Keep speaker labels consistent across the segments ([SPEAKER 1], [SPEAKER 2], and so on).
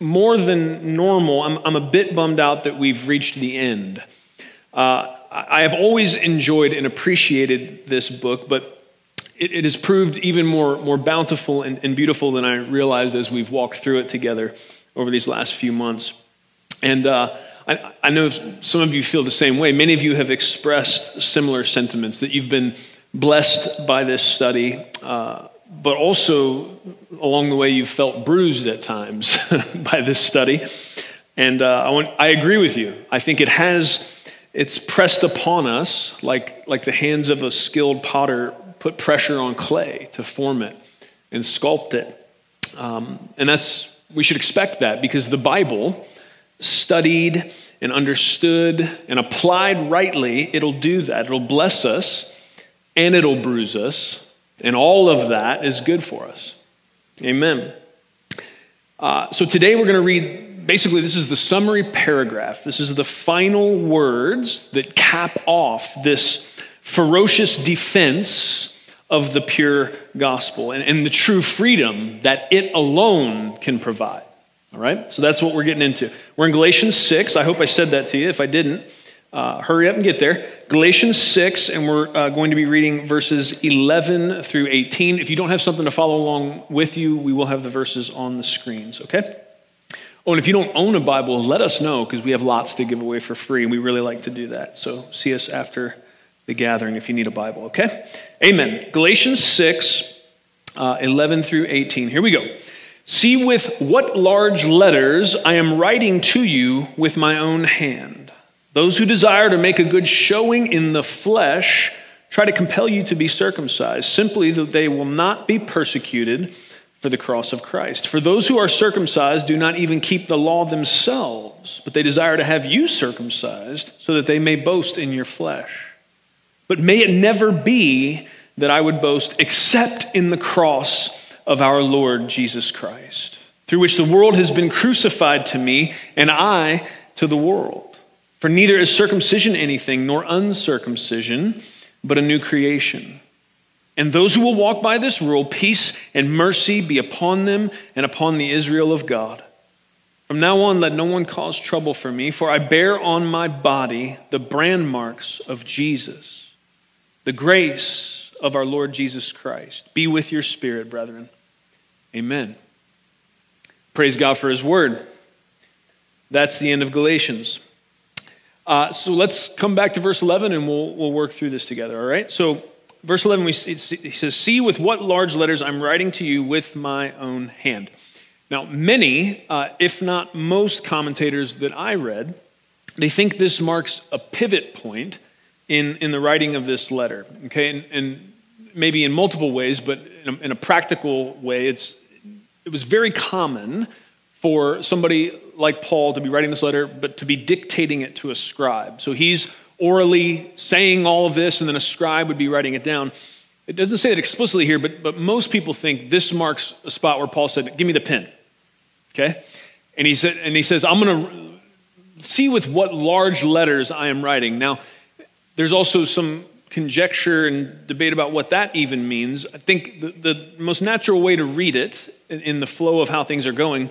[SPEAKER 1] more
[SPEAKER 2] than normal, I'm, I'm, a bit bummed out that we've reached the end. Uh, I have always enjoyed and appreciated this book, but it, it has proved even more, more bountiful and, and beautiful than I realized as we've walked through it together over these last few months. And uh, I, I know some of you feel the same way. Many of you have expressed similar sentiments that you've been blessed by this study, uh, but also along the way you've felt bruised at times by this study. And uh, I, want, I agree with you. I think it has, it's pressed upon us like, like the hands of a skilled potter put pressure on clay to form it and sculpt it. Um, and that's, we should expect that because the Bible studied and understood and applied rightly, it'll do that. It'll bless us and it'll bruise us. And all of that is good for us. Amen. Uh, so today we're going to read basically, this is the summary paragraph. This is the final words that cap off this ferocious defense of the pure gospel and, and the true freedom that it alone can provide. All right? So that's what we're getting into. We're in Galatians 6. I hope I said that to you. If I didn't, uh, hurry up and get there. Galatians 6, and we're uh, going to be reading verses 11 through 18. If you don't have something to follow along with you, we will have the verses on the screens, okay? Oh, and if you don't own a Bible, let us know because we have lots to give away for free, and we really like to do that. So see us after the gathering if you need a Bible, okay? Amen. Galatians 6, uh, 11 through 18. Here we go. See with what large letters I am writing to you with my own hand. Those who desire to make a good showing in the flesh try to compel you to be circumcised, simply that they will not be persecuted for the cross of Christ. For those who are circumcised do not even keep the law themselves, but they desire to have you circumcised so that they may boast in your flesh. But may it never be that I would boast except in the cross of our Lord Jesus Christ, through which the world has been crucified to me, and I to the world. For neither is circumcision anything, nor uncircumcision, but a new creation. And those who will walk by this rule, peace and mercy be upon them and upon the Israel of God. From now on, let no one cause trouble for me, for I bear on my body the brand marks of Jesus. The grace of our Lord Jesus Christ be with your spirit, brethren. Amen. Praise God for His Word. That's the end of Galatians. Uh, so let's come back to verse 11 and we'll, we'll work through this together, all right? So, verse 11, we he says, See with what large letters I'm writing to you with my own hand. Now, many, uh, if not most commentators that I read, they think this marks a pivot point in, in the writing of this letter, okay? And, and maybe in multiple ways, but in a, in a practical way, it's, it was very common for somebody like Paul to be writing this letter, but to be dictating it to a scribe. So he's orally saying all of this, and then a scribe would be writing it down. It doesn't say it explicitly here, but, but most people think this marks a spot where Paul said, Give me the pen. Okay? And he, said, and he says, I'm going to see with what large letters I am writing. Now, there's also some conjecture and debate about what that even means. I think the, the most natural way to read it in, in the flow of how things are going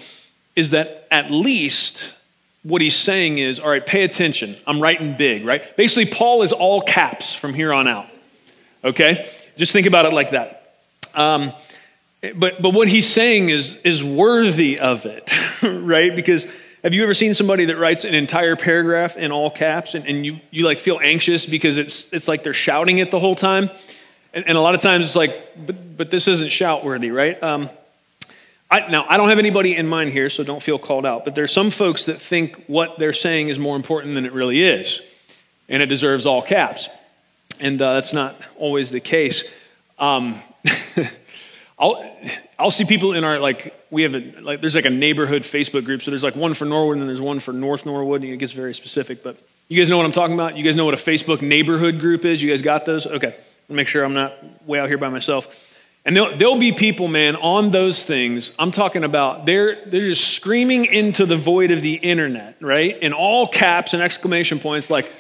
[SPEAKER 2] is that at least what he's saying is all right, pay attention. I'm writing big, right? Basically, Paul is all caps from here on out. Okay? Just think about it like that. Um, but, but what he's saying is, is worthy of it, right? Because have you ever seen somebody that writes an entire paragraph in all caps and, and you, you like feel anxious because it's, it's like they're shouting it the whole time? And, and a lot of times it's like, but, but this isn't shout worthy, right? Um, I, now, I don't have anybody in mind here, so don't feel called out, but there's some folks that think what they're saying is more important than it really is, and it deserves all caps. And uh, that's not always the case. Um, I'll, I'll see people in our, like, we have a, like, there's like a neighborhood Facebook group. So there's like one for Norwood and then there's one for North Norwood. And it gets very specific. But you guys know what I'm talking about? You guys know what a Facebook neighborhood group is? You guys got those? Okay. Make sure I'm not way out here by myself. And there'll, there'll be people, man, on those things. I'm talking about they're, they're just screaming into the void of the internet, right? In all caps and exclamation points, like,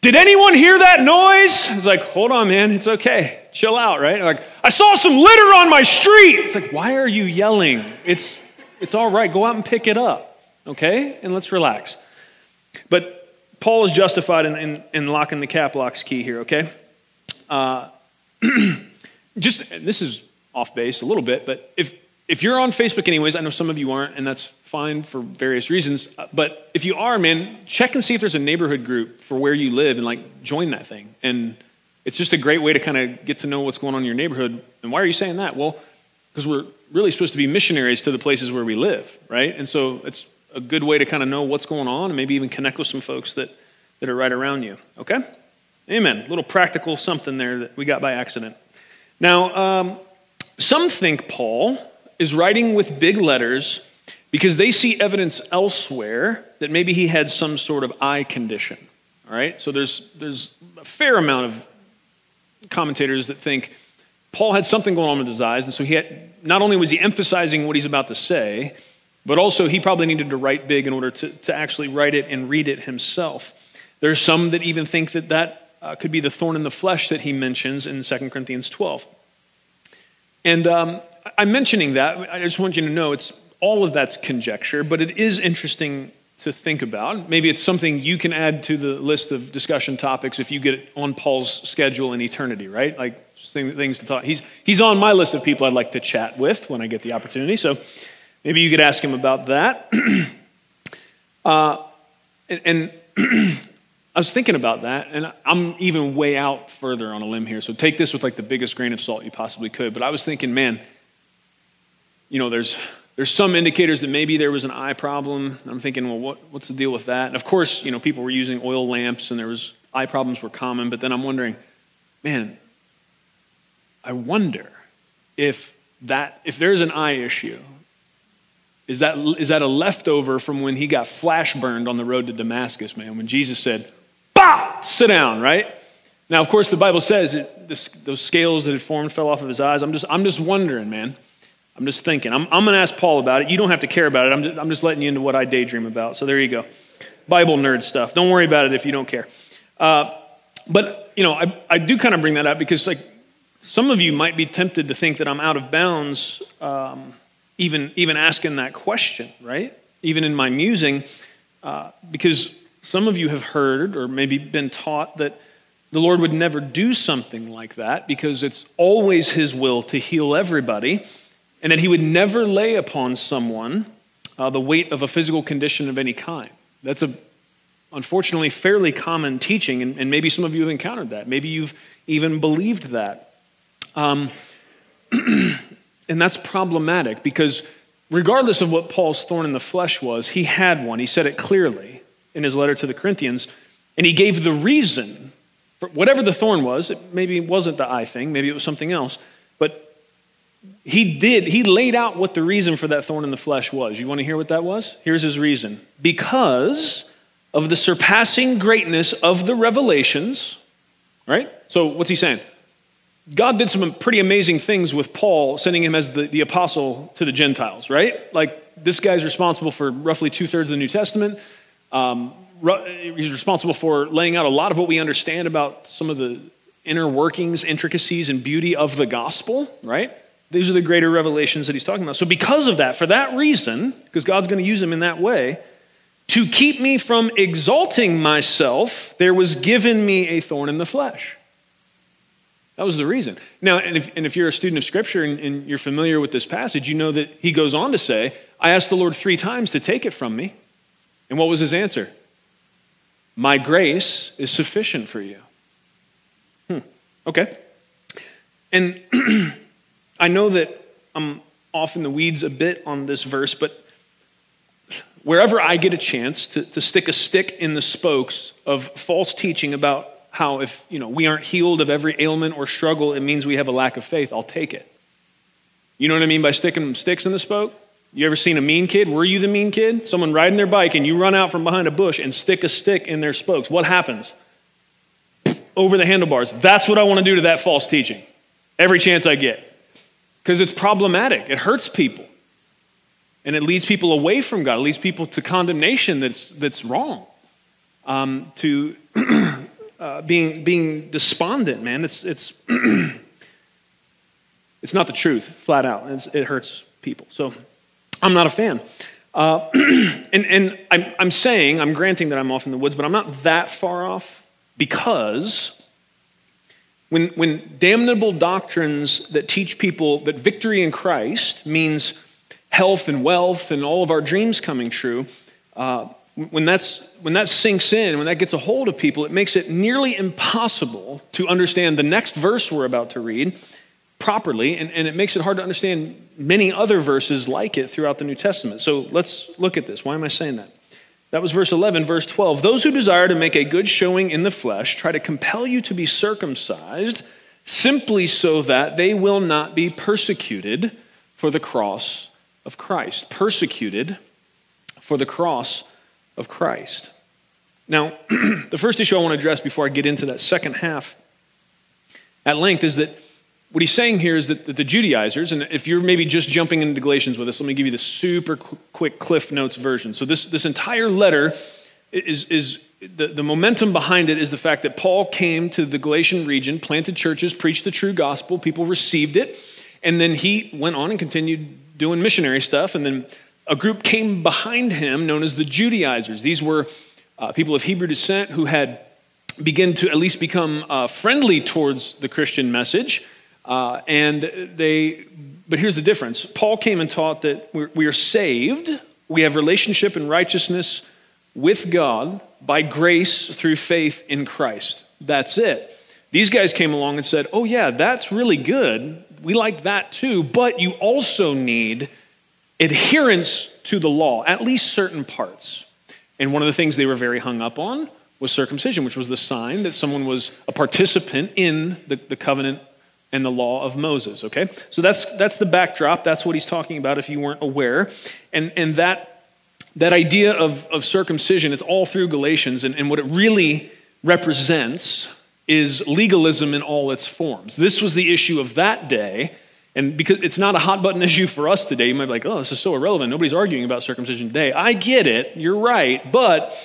[SPEAKER 2] did anyone hear that noise? It's like, hold on, man, it's okay. Chill out, right? Like, I saw some litter on my street. It's like, why are you yelling? It's, it's all right. Go out and pick it up, okay? And let's relax. But Paul is justified in, in, in locking the cap locks key here, okay? Uh, just, this is off base a little bit, but if, if you're on Facebook, anyways, I know some of you aren't, and that's fine for various reasons. Uh, but if you are, man, check and see if there's a neighborhood group for where you live and like join that thing. And it's just a great way to kind of get to know what's going on in your neighborhood. And why are you saying that? Well, because we're really supposed to be missionaries to the places where we live, right? And so it's a good way to kind of know what's going on and maybe even connect with some folks that, that are right around you, okay? Amen. A little practical something there that we got by accident. Now, um, some think Paul is writing with big letters because they see evidence elsewhere that maybe he had some sort of eye condition. All right? So there's, there's a fair amount of commentators that think Paul had something going on with his eyes, and so he had, not only was he emphasizing what he's about to say, but also he probably needed to write big in order to, to actually write it and read it himself. There are some that even think that that uh, could be the thorn in the flesh that he mentions in 2 Corinthians 12. And um, I'm mentioning that. I just want you to know it's all of that's conjecture, but it is interesting to think about. Maybe it's something you can add to the list of discussion topics if you get it on Paul's schedule in eternity, right? Like things to talk. He's, he's on my list of people I'd like to chat with when I get the opportunity. So maybe you could ask him about that. uh, and, and I was thinking about that, and I'm even way out further on a limb here. So take this with like the biggest grain of salt you possibly could. But I was thinking, man, you know, there's there's some indicators that maybe there was an eye problem. I'm thinking, well, what, what's the deal with that? And of course, you know, people were using oil lamps and there was eye problems were common, but then I'm wondering, man, I wonder if that if there's an eye issue, is that is that a leftover from when he got flash burned on the road to Damascus, man, when Jesus said, Sit down, right? Now, of course, the Bible says it, this, those scales that had formed fell off of his eyes. I'm just, I'm just wondering, man. I'm just thinking. I'm, I'm going to ask Paul about it. You don't have to care about it. I'm just, I'm just letting you into what I daydream about. So there you go. Bible nerd stuff. Don't worry about it if you don't care. Uh, but, you know, I, I do kind of bring that up because, like, some of you might be tempted to think that I'm out of bounds, um, even, even asking that question, right? Even in my musing, uh, because some of you have heard or maybe been taught that the Lord would never do something like that because it's always His will to heal everybody and that he would never lay upon someone uh, the weight of a physical condition of any kind. That's a unfortunately fairly common teaching, and, and maybe some of you have encountered that. Maybe you've even believed that. Um, and that's problematic because regardless of what Paul's thorn in the flesh was, he had one. He said it clearly in his letter to the Corinthians, and he gave the reason for whatever the thorn was. It maybe wasn't the eye thing, maybe it was something else, but he did, he laid out what the reason for that thorn in the flesh was. You want to hear what that was? Here's his reason. Because of the surpassing greatness of the revelations, right? So what's he saying? God did some pretty amazing things with Paul, sending him as the, the apostle to the Gentiles, right? Like this guy's responsible for roughly two thirds of the New Testament. Um, he's responsible for laying out a lot of what we understand about some of the inner workings, intricacies, and beauty of the gospel, right? These are the greater revelations that he's talking about. So, because of that, for that reason, because God's going to use him in that way, to keep me from exalting myself, there was given me a thorn in the flesh. That was the reason. Now, and if, and if you're a student of Scripture and, and you're familiar with this passage, you know that he goes on to say, I asked the Lord three times to take it from me. And what was his answer? My grace is sufficient for you. Hmm. Okay. And I know that I'm off in the weeds a bit on this verse, but wherever I get a chance to, to stick a stick in the spokes of false teaching about how if you know we aren't healed of every ailment or struggle, it means we have a lack of faith, I'll take it. You know what I mean by sticking sticks in the spoke? You ever seen a mean kid? Were you the mean kid? Someone riding their bike and you run out from behind a bush and stick a stick in their spokes. What happens? Over the handlebars. That's what I want to do to that false teaching. Every chance I get. Because it's problematic. It hurts people. And it leads people away from God. It leads people to condemnation that's, that's wrong. Um, to uh, being, being despondent, man. It's, it's, it's not the truth, flat out. It's, it hurts people. So I'm not a fan. Uh, and and I'm, I'm saying, I'm granting that I'm off in the woods, but I'm not that far off because when, when damnable doctrines that teach people that victory in Christ means health and wealth and all of our dreams coming true, uh, when, that's, when that sinks in, when that gets a hold of people, it makes it nearly impossible to understand the next verse we're about to read properly, and, and it makes it hard to understand many other verses like it throughout the New Testament. So let's look at this. Why am I saying that? That was verse 11. Verse 12 Those who desire to make a good showing in the flesh try to compel you to be circumcised simply so that they will not be persecuted for the cross of Christ. Persecuted for the cross of Christ. Now, the first issue I want to address before I get into that second half at length is that what he's saying here is that, the Judaizers, and if you're maybe just jumping into Galatians with us, let me give you the super quick Cliff Notes version. So, this, this entire letter is, is the, the momentum behind it is the fact that Paul came to the Galatian region, planted churches, preached the true gospel, people received it, and then he went on and continued doing missionary stuff. And then a group came behind him known as the Judaizers. These were uh, people of Hebrew descent who had begun to at least become uh, friendly towards the Christian message. Uh, and they, but here's the difference Paul came and taught that we are saved, we have relationship and righteousness with God by grace through faith in Christ. That's it. These guys came along and said, Oh, yeah, that's really good. We like that too, but you also need adherence to the law, at least certain parts. And one of the things they were very hung up on was circumcision, which was the sign that someone was a participant in the, the covenant and the law of Moses, okay? So that's, that's the backdrop. That's what he's talking about if you weren't aware. And, and that, that idea of, of circumcision is all through Galatians, and, and what it really represents is legalism in all its forms. This was the issue of that day. And because it's not a hot button issue for us today, you might be like, oh, this is so irrelevant. Nobody's arguing about circumcision today. I get it. You're right. But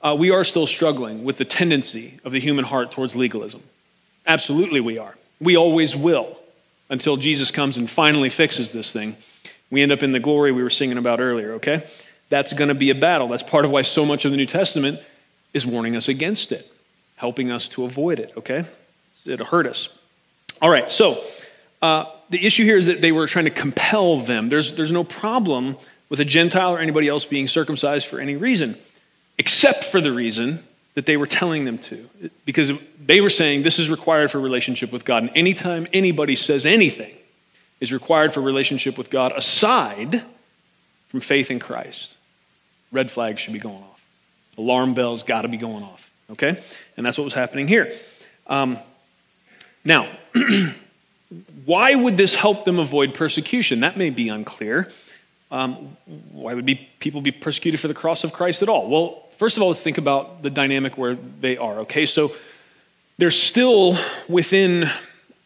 [SPEAKER 2] uh, we are still struggling with the tendency of the human heart towards legalism. Absolutely, we are. We always will until Jesus comes and finally fixes this thing. We end up in the glory we were singing about earlier, okay? That's going to be a battle. That's part of why so much of the New Testament is warning us against it, helping us to avoid it, okay? It'll hurt us. All right, so uh, the issue here is that they were trying to compel them. There's, there's no problem with a Gentile or anybody else being circumcised for any reason, except for the reason that they were telling them to because they were saying this is required for relationship with God. And anytime anybody says anything is required for relationship with God aside from faith in Christ, red flags should be going off. Alarm bells got to be going off. Okay? And that's what was happening here. Um, now, why would this help them avoid persecution? That may be unclear. Um, why would be, people be persecuted for the cross of Christ at all? Well, First of all, let's think about the dynamic where they are, okay? So they're still within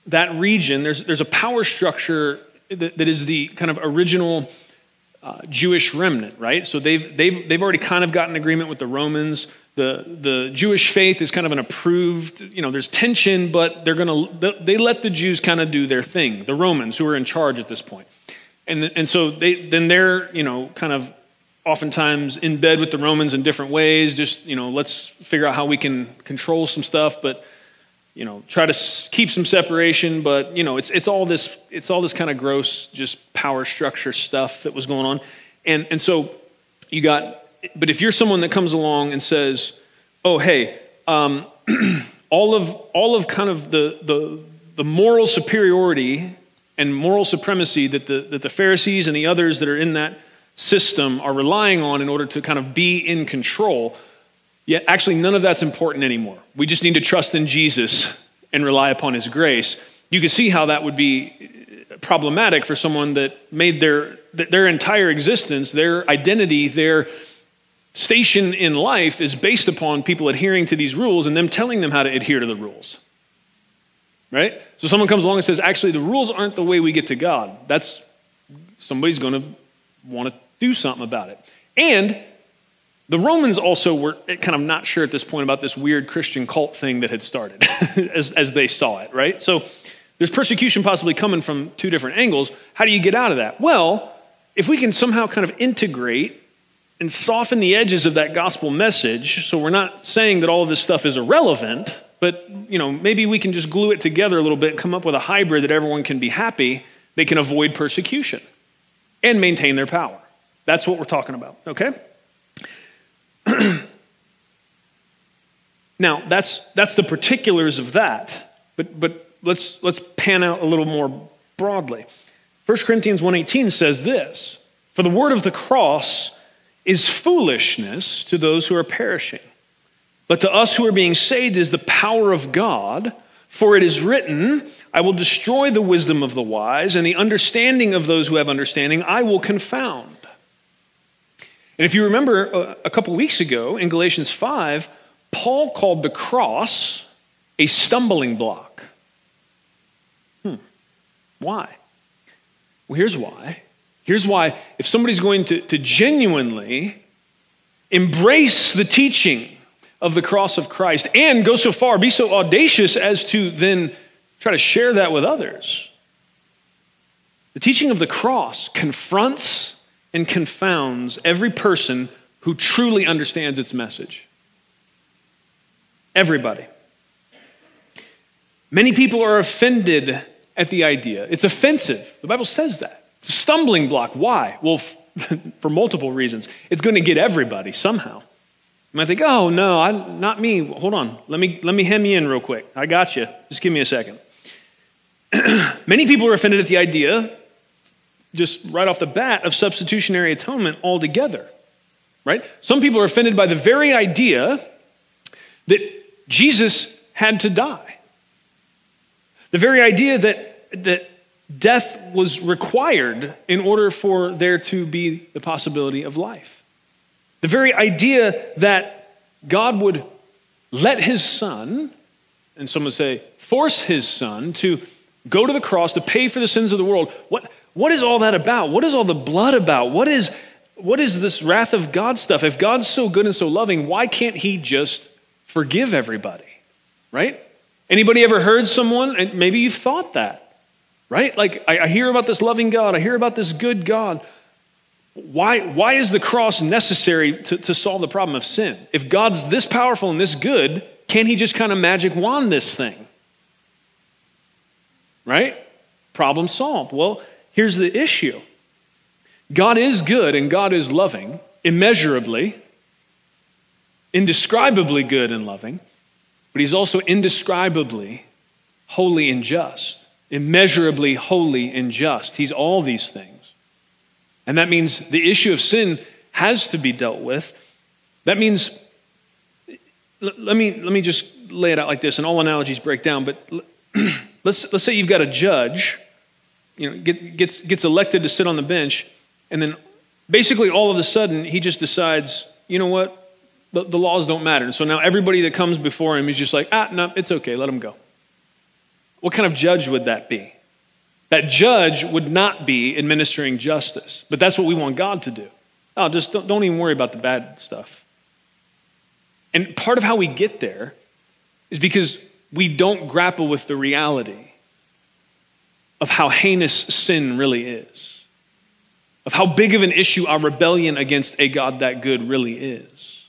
[SPEAKER 2] that region. There's, there's a power structure that, that is the kind of original uh, Jewish remnant, right? So they've, they've, they've already kind of gotten agreement with the Romans. The, the Jewish faith is kind of an approved, you know, there's tension, but they're going to, they let the Jews kind of do their thing, the Romans who are in charge at this point. And, and so they, then they're, you know, kind of oftentimes in bed with the Romans in different ways. Just, you know, let's figure out how we can control some stuff, but, you know, try to keep some separation. But, you know, it's, it's all this, it's all this kind of gross, just power structure stuff that was going on. And, and so you got, but if you're someone that comes along and says, oh, hey, um, all of, all of kind of the, the, the moral superiority and moral supremacy that the, that the Pharisees and the others that are in that system are relying on in order to kind of be in control. Yet, actually, none of that's important anymore. We just need to trust in Jesus and rely upon his grace. You can see how that would be uh, problematic for someone that made their, their entire existence, their identity, their station in life is based upon people adhering to these rules and them telling them how to adhere to the rules. Right? So someone comes along and says, actually, the rules aren't the way we get to God. That's somebody's going to want to do something about it. And the Romans also were kind of not sure at this point about this weird Christian cult thing that had started as, as they saw it, right? So there's persecution possibly coming from two different angles. How do you get out of that? Well, if we can somehow kind of integrate and soften the edges of that gospel message so we're not saying that all of this stuff is irrelevant but you know maybe we can just glue it together a little bit come up with a hybrid that everyone can be happy they can avoid persecution and maintain their power that's what we're talking about okay now that's that's the particulars of that but but let's let's pan out a little more broadly 1 corinthians 1.18 says this for the word of the cross is foolishness to those who are perishing. But to us who are being saved is the power of God. For it is written, I will destroy the wisdom of the wise, and the understanding of those who have understanding I will confound. And if you remember uh, a couple weeks ago in Galatians 5, Paul called the cross a stumbling block. Hmm. Why? Well, here's why. Here's why if somebody's going to, to genuinely embrace the teaching of the cross of Christ and go so far, be so audacious as to then try to share that with others, the teaching of the cross confronts and confounds every person who truly understands its message. Everybody. Many people are offended at the idea. It's offensive. The Bible says that. It's a stumbling block. Why? Well, for multiple reasons. It's going to get everybody somehow. You might think, oh, no, I, not me. Hold on. Let me, let me hem you in real quick. I got you. Just give me a second. Many people are offended at the idea, just right off the bat, of substitutionary atonement altogether. Right? Some people are offended by the very idea that Jesus had to die. The very idea that, that death was required in order for there to be the possibility of life. The very idea that God would let his son, and some would say force his son, to go to the cross to pay for the sins of the world. What, what is all that about? What is all the blood about? What is, what is this wrath of God stuff? If God's so good and so loving, why can't he just forgive everybody? Right? Anybody ever heard someone, and maybe you've thought that, right? Like, I, I hear about this loving God, I hear about this good God. Why, why is the cross necessary to, to solve the problem of sin? If God's this powerful and this good, can't He just kind of magic wand this thing? Right? Problem solved. Well, here's the issue God is good and God is loving, immeasurably, indescribably good and loving, but He's also indescribably holy and just immeasurably holy and just. He's all these things. And that means the issue of sin has to be dealt with. That means, let me, let me just lay it out like this, and all analogies break down, but let's, let's say you've got a judge, you know, get, gets, gets elected to sit on the bench, and then basically all of a sudden he just decides, you know what, the, the laws don't matter. And so now everybody that comes before him is just like, ah, no, it's okay, let him go. What kind of judge would that be? That judge would not be administering justice, but that's what we want God to do. Oh, just don't, don't even worry about the bad stuff. And part of how we get there is because we don't grapple with the reality of how heinous sin really is, of how big of an issue our rebellion against a God that good really is.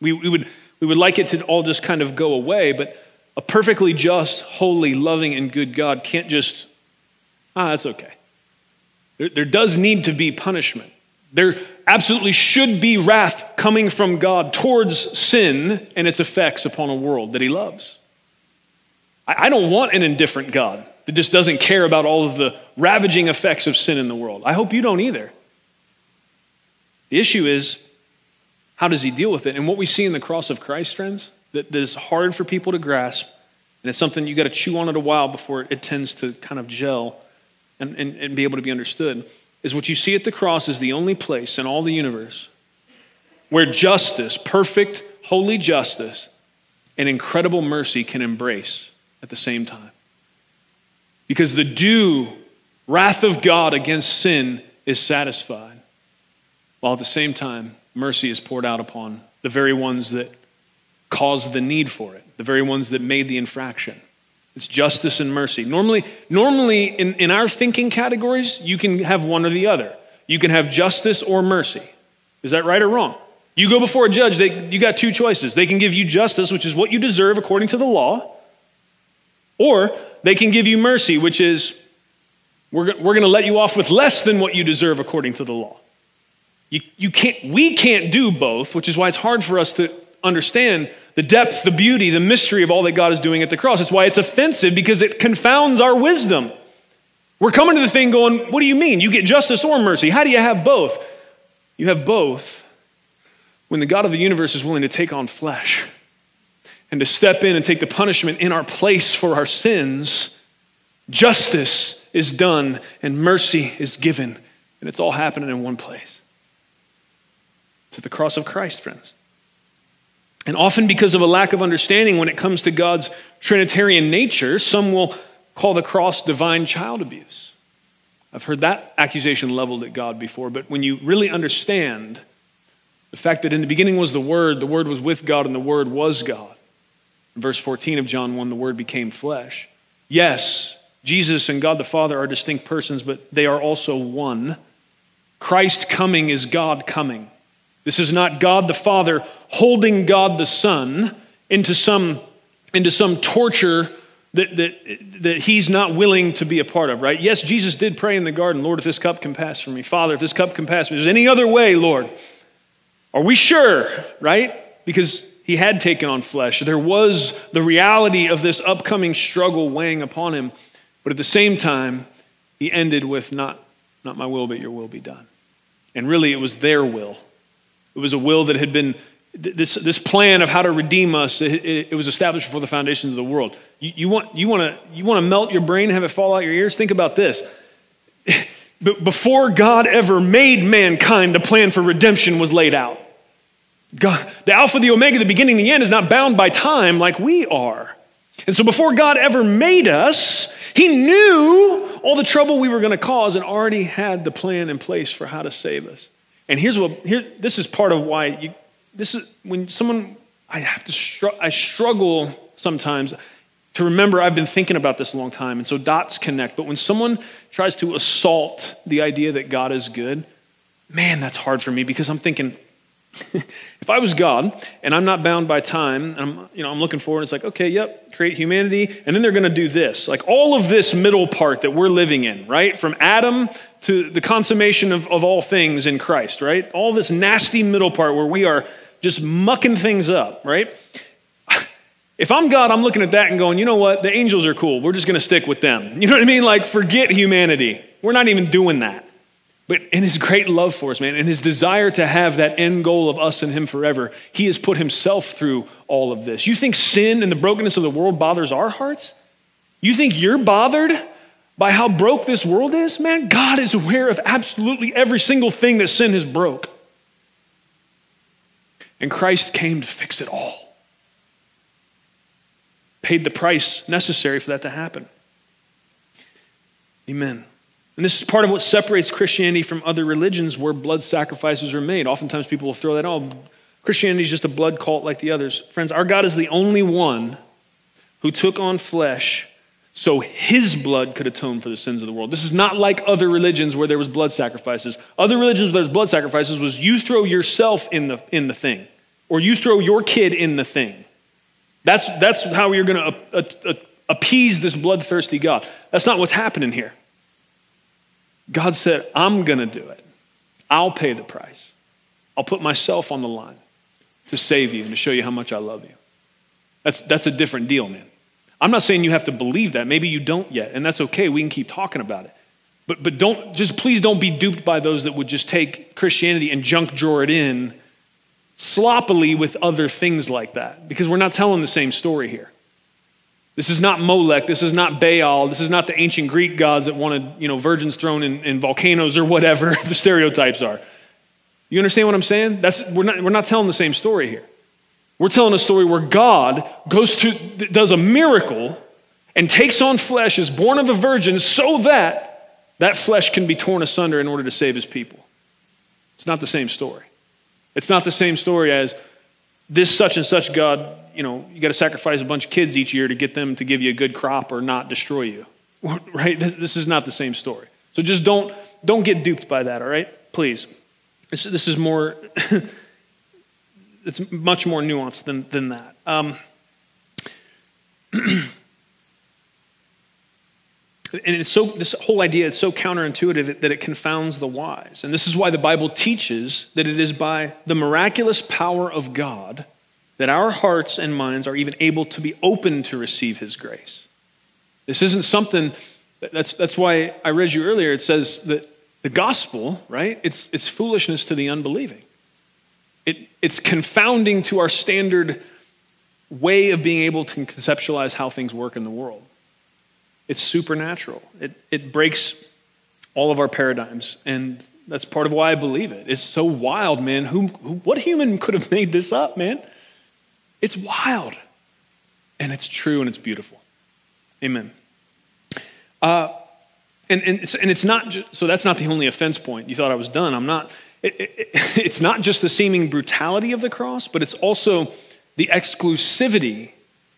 [SPEAKER 2] We, we, would, we would like it to all just kind of go away, but a perfectly just, holy, loving, and good God can't just, ah, that's okay. There, there does need to be punishment. There absolutely should be wrath coming from God towards sin and its effects upon a world that He loves. I, I don't want an indifferent God that just doesn't care about all of the ravaging effects of sin in the world. I hope you don't either. The issue is, how does He deal with it? And what we see in the cross of Christ, friends, that, that is hard for people to grasp, and it's something you got to chew on it a while before it tends to kind of gel. and, and, and be able to be understood is what you see at the cross is the only place in all the universe where justice, perfect, holy justice, and incredible mercy can embrace at the same time. Because the due wrath of God against sin is satisfied, while at the same time, mercy is poured out upon the very ones that caused the need for it, the very ones that made the infraction. It's justice and mercy. Normally, normally in, in our thinking categories, you can have one or the other. You can have justice or mercy. Is that right or wrong? You go before a judge, they, you got two choices. They can give you justice, which is what you deserve according to the law, or they can give you mercy, which is we're, we're going to let you off with less than what you deserve according to the law. You, you can't, we can't do both, which is why it's hard for us to understand the depth, the beauty, the mystery of all that God is doing at the cross. It's why it's offensive because it confounds our wisdom. We're coming to the thing going, what do you mean? You get justice or mercy. How do you have both? You have both when the God of the universe is willing to take on flesh and to step in and take the punishment in our place for our sins. Justice is done and mercy is given, and it's all happening in one place. To the cross of Christ, friends. And often, because of a lack of understanding when it comes to God's Trinitarian nature, some will call the cross divine child abuse. I've heard that accusation leveled at God before, but when you really understand the fact that in the beginning was the Word, the Word was with God, and the Word was God. Verse 14 of John 1, the Word became flesh. Yes, Jesus and God the Father are distinct persons, but they are also one. Christ coming is God coming. This is not God the Father holding God the Son into some, into some torture that, that, that he's not willing to be a part of, right? Yes, Jesus did pray in the garden, Lord, if this cup can pass from me. Father, if this cup can pass from me. Is there any other way, Lord? Are we sure, right? Because he had taken on flesh. There was the reality of this upcoming struggle weighing upon him. But at the same time, he ended with, Not, not my will, but your will be done. And really, it was their will it was a will that had been, this, this plan of how to redeem us, it, it, it was established before the foundations of the world. You, you, want, you, want to, you want to melt your brain and have it fall out your ears? Think about this. But before God ever made mankind, the plan for redemption was laid out. God, the Alpha, the Omega, the beginning, the end is not bound by time like we are. And so before God ever made us, He knew all the trouble we were going to cause and already had the plan in place for how to save us. And here's what here this is part of why you this is when someone I have to str- I struggle sometimes to remember I've been thinking about this a long time and so dots connect but when someone tries to assault the idea that God is good man that's hard for me because I'm thinking if I was God and I'm not bound by time, I'm, you know, I'm looking forward, it's like, okay, yep, create humanity, and then they're going to do this. Like all of this middle part that we're living in, right? From Adam to the consummation of, of all things in Christ, right? All this nasty middle part where we are just mucking things up, right? If I'm God, I'm looking at that and going, you know what? The angels are cool. We're just going to stick with them. You know what I mean? Like, forget humanity. We're not even doing that. But in his great love for us, man, in his desire to have that end goal of us and him forever, he has put himself through all of this. You think sin and the brokenness of the world bothers our hearts? You think you're bothered by how broke this world is? Man, God is aware of absolutely every single thing that sin has broke. And Christ came to fix it all. Paid the price necessary for that to happen. Amen. And this is part of what separates Christianity from other religions where blood sacrifices are made. Oftentimes people will throw that, oh, Christianity is just a blood cult like the others. Friends, our God is the only one who took on flesh so his blood could atone for the sins of the world. This is not like other religions where there was blood sacrifices. Other religions where there's blood sacrifices was you throw yourself in the, in the thing, or you throw your kid in the thing. That's, that's how you're going to uh, uh, uh, appease this bloodthirsty God. That's not what's happening here. God said, I'm going to do it. I'll pay the price. I'll put myself on the line to save you and to show you how much I love you. That's, that's a different deal, man. I'm not saying you have to believe that. Maybe you don't yet, and that's okay. We can keep talking about it. But, but don't, just please don't be duped by those that would just take Christianity and junk drawer it in sloppily with other things like that, because we're not telling the same story here. This is not Molech. This is not Baal. This is not the ancient Greek gods that wanted, you know, virgins thrown in, in volcanoes or whatever the stereotypes are. You understand what I'm saying? That's, we're, not, we're not telling the same story here. We're telling a story where God goes to, does a miracle and takes on flesh, is born of a virgin, so that that flesh can be torn asunder in order to save his people. It's not the same story. It's not the same story as this such and such God you know, you got to sacrifice a bunch of kids each year to get them to give you a good crop or not destroy you. Right? This is not the same story. So just don't don't get duped by that, all right? Please. This, this is more it's much more nuanced than, than that. Um, and it's so this whole idea it's so counterintuitive that it confounds the wise and this is why the bible teaches that it is by the miraculous power of god that our hearts and minds are even able to be open to receive His grace. This isn't something, that's, that's why I read you earlier, it says that the gospel, right, it's, it's foolishness to the unbelieving. It, it's confounding to our standard way of being able to conceptualize how things work in the world. It's supernatural. It, it breaks all of our paradigms. And that's part of why I believe it. It's so wild, man. Who, who, what human could have made this up, man? It's wild. And it's true and it's beautiful. Amen. Uh, and, and, and it's not just, so that's not the only offense point. You thought I was done. I'm not. It, it, it's not just the seeming brutality of the cross, but it's also the exclusivity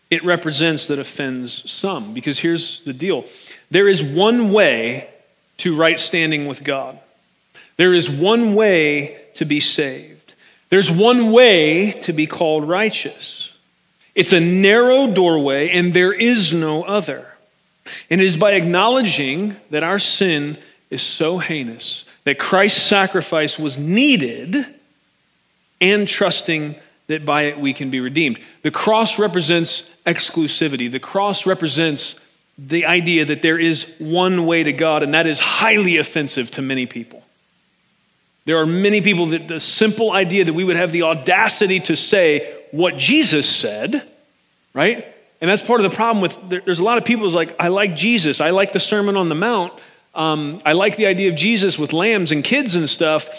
[SPEAKER 2] it represents that offends some. Because here's the deal there is one way to right standing with God, there is one way to be saved. There's one way to be called righteous. It's a narrow doorway, and there is no other. And it is by acknowledging that our sin is so heinous, that Christ's sacrifice was needed, and trusting that by it we can be redeemed. The cross represents exclusivity, the cross represents the idea that there is one way to God, and that is highly offensive to many people. There are many people that the simple idea that we would have the audacity to say what Jesus said, right? And that's part of the problem with, there's a lot of people who's like, I like Jesus. I like the Sermon on the Mount. Um, I like the idea of Jesus with lambs and kids and stuff.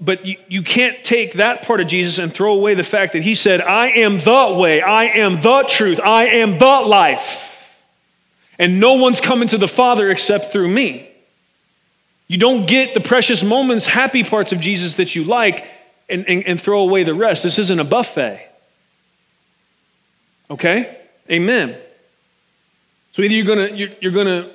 [SPEAKER 2] But you, you can't take that part of Jesus and throw away the fact that he said, I am the way, I am the truth, I am the life. And no one's coming to the Father except through me. You don't get the precious moments, happy parts of Jesus that you like and, and, and throw away the rest. This isn't a buffet. Okay? Amen. So either you're gonna you're, you're gonna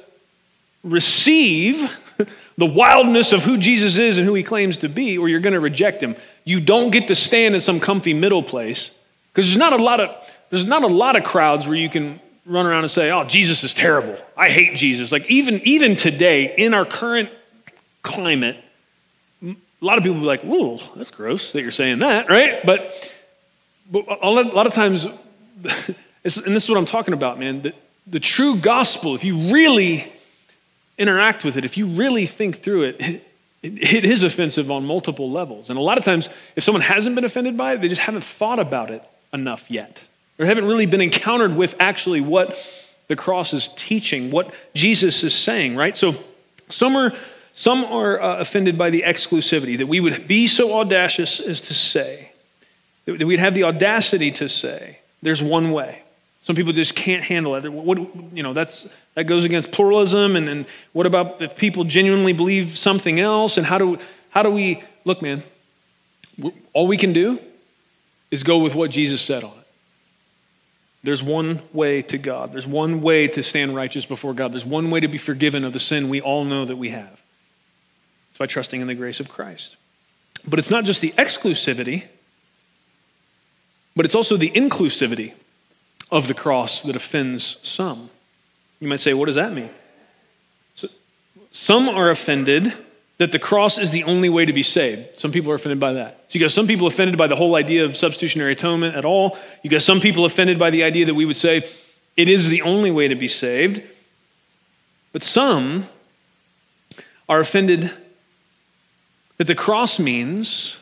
[SPEAKER 2] receive the wildness of who Jesus is and who he claims to be, or you're gonna reject him. You don't get to stand in some comfy middle place. Because there's not a lot of there's not a lot of crowds where you can run around and say, Oh, Jesus is terrible. I hate Jesus. Like even even today, in our current climate, a lot of people will be like, "Ooh, that's gross that you're saying that," right? But, but a lot of times, and this is what I'm talking about, man. The, the true gospel, if you really interact with it, if you really think through it, it, it is offensive on multiple levels. And a lot of times, if someone hasn't been offended by it, they just haven't thought about it enough yet, or haven't really been encountered with actually what the cross is teaching, what Jesus is saying, right? So, some are some are uh, offended by the exclusivity, that we would be so audacious as to say, that we'd have the audacity to say, there's one way. Some people just can't handle it. What, you know, that's, that goes against pluralism. And, and what about if people genuinely believe something else? And how do, how do we, look, man, all we can do is go with what Jesus said on it. There's one way to God. There's one way to stand righteous before God. There's one way to be forgiven of the sin we all know that we have. It's by trusting in the grace of Christ. But it's not just the exclusivity, but it's also the inclusivity of the cross that offends some. You might say, what does that mean? So, some are offended that the cross is the only way to be saved. Some people are offended by that. So you got some people offended by the whole idea of substitutionary atonement at all. You got some people offended by the idea that we would say it is the only way to be saved. But some are offended that the cross means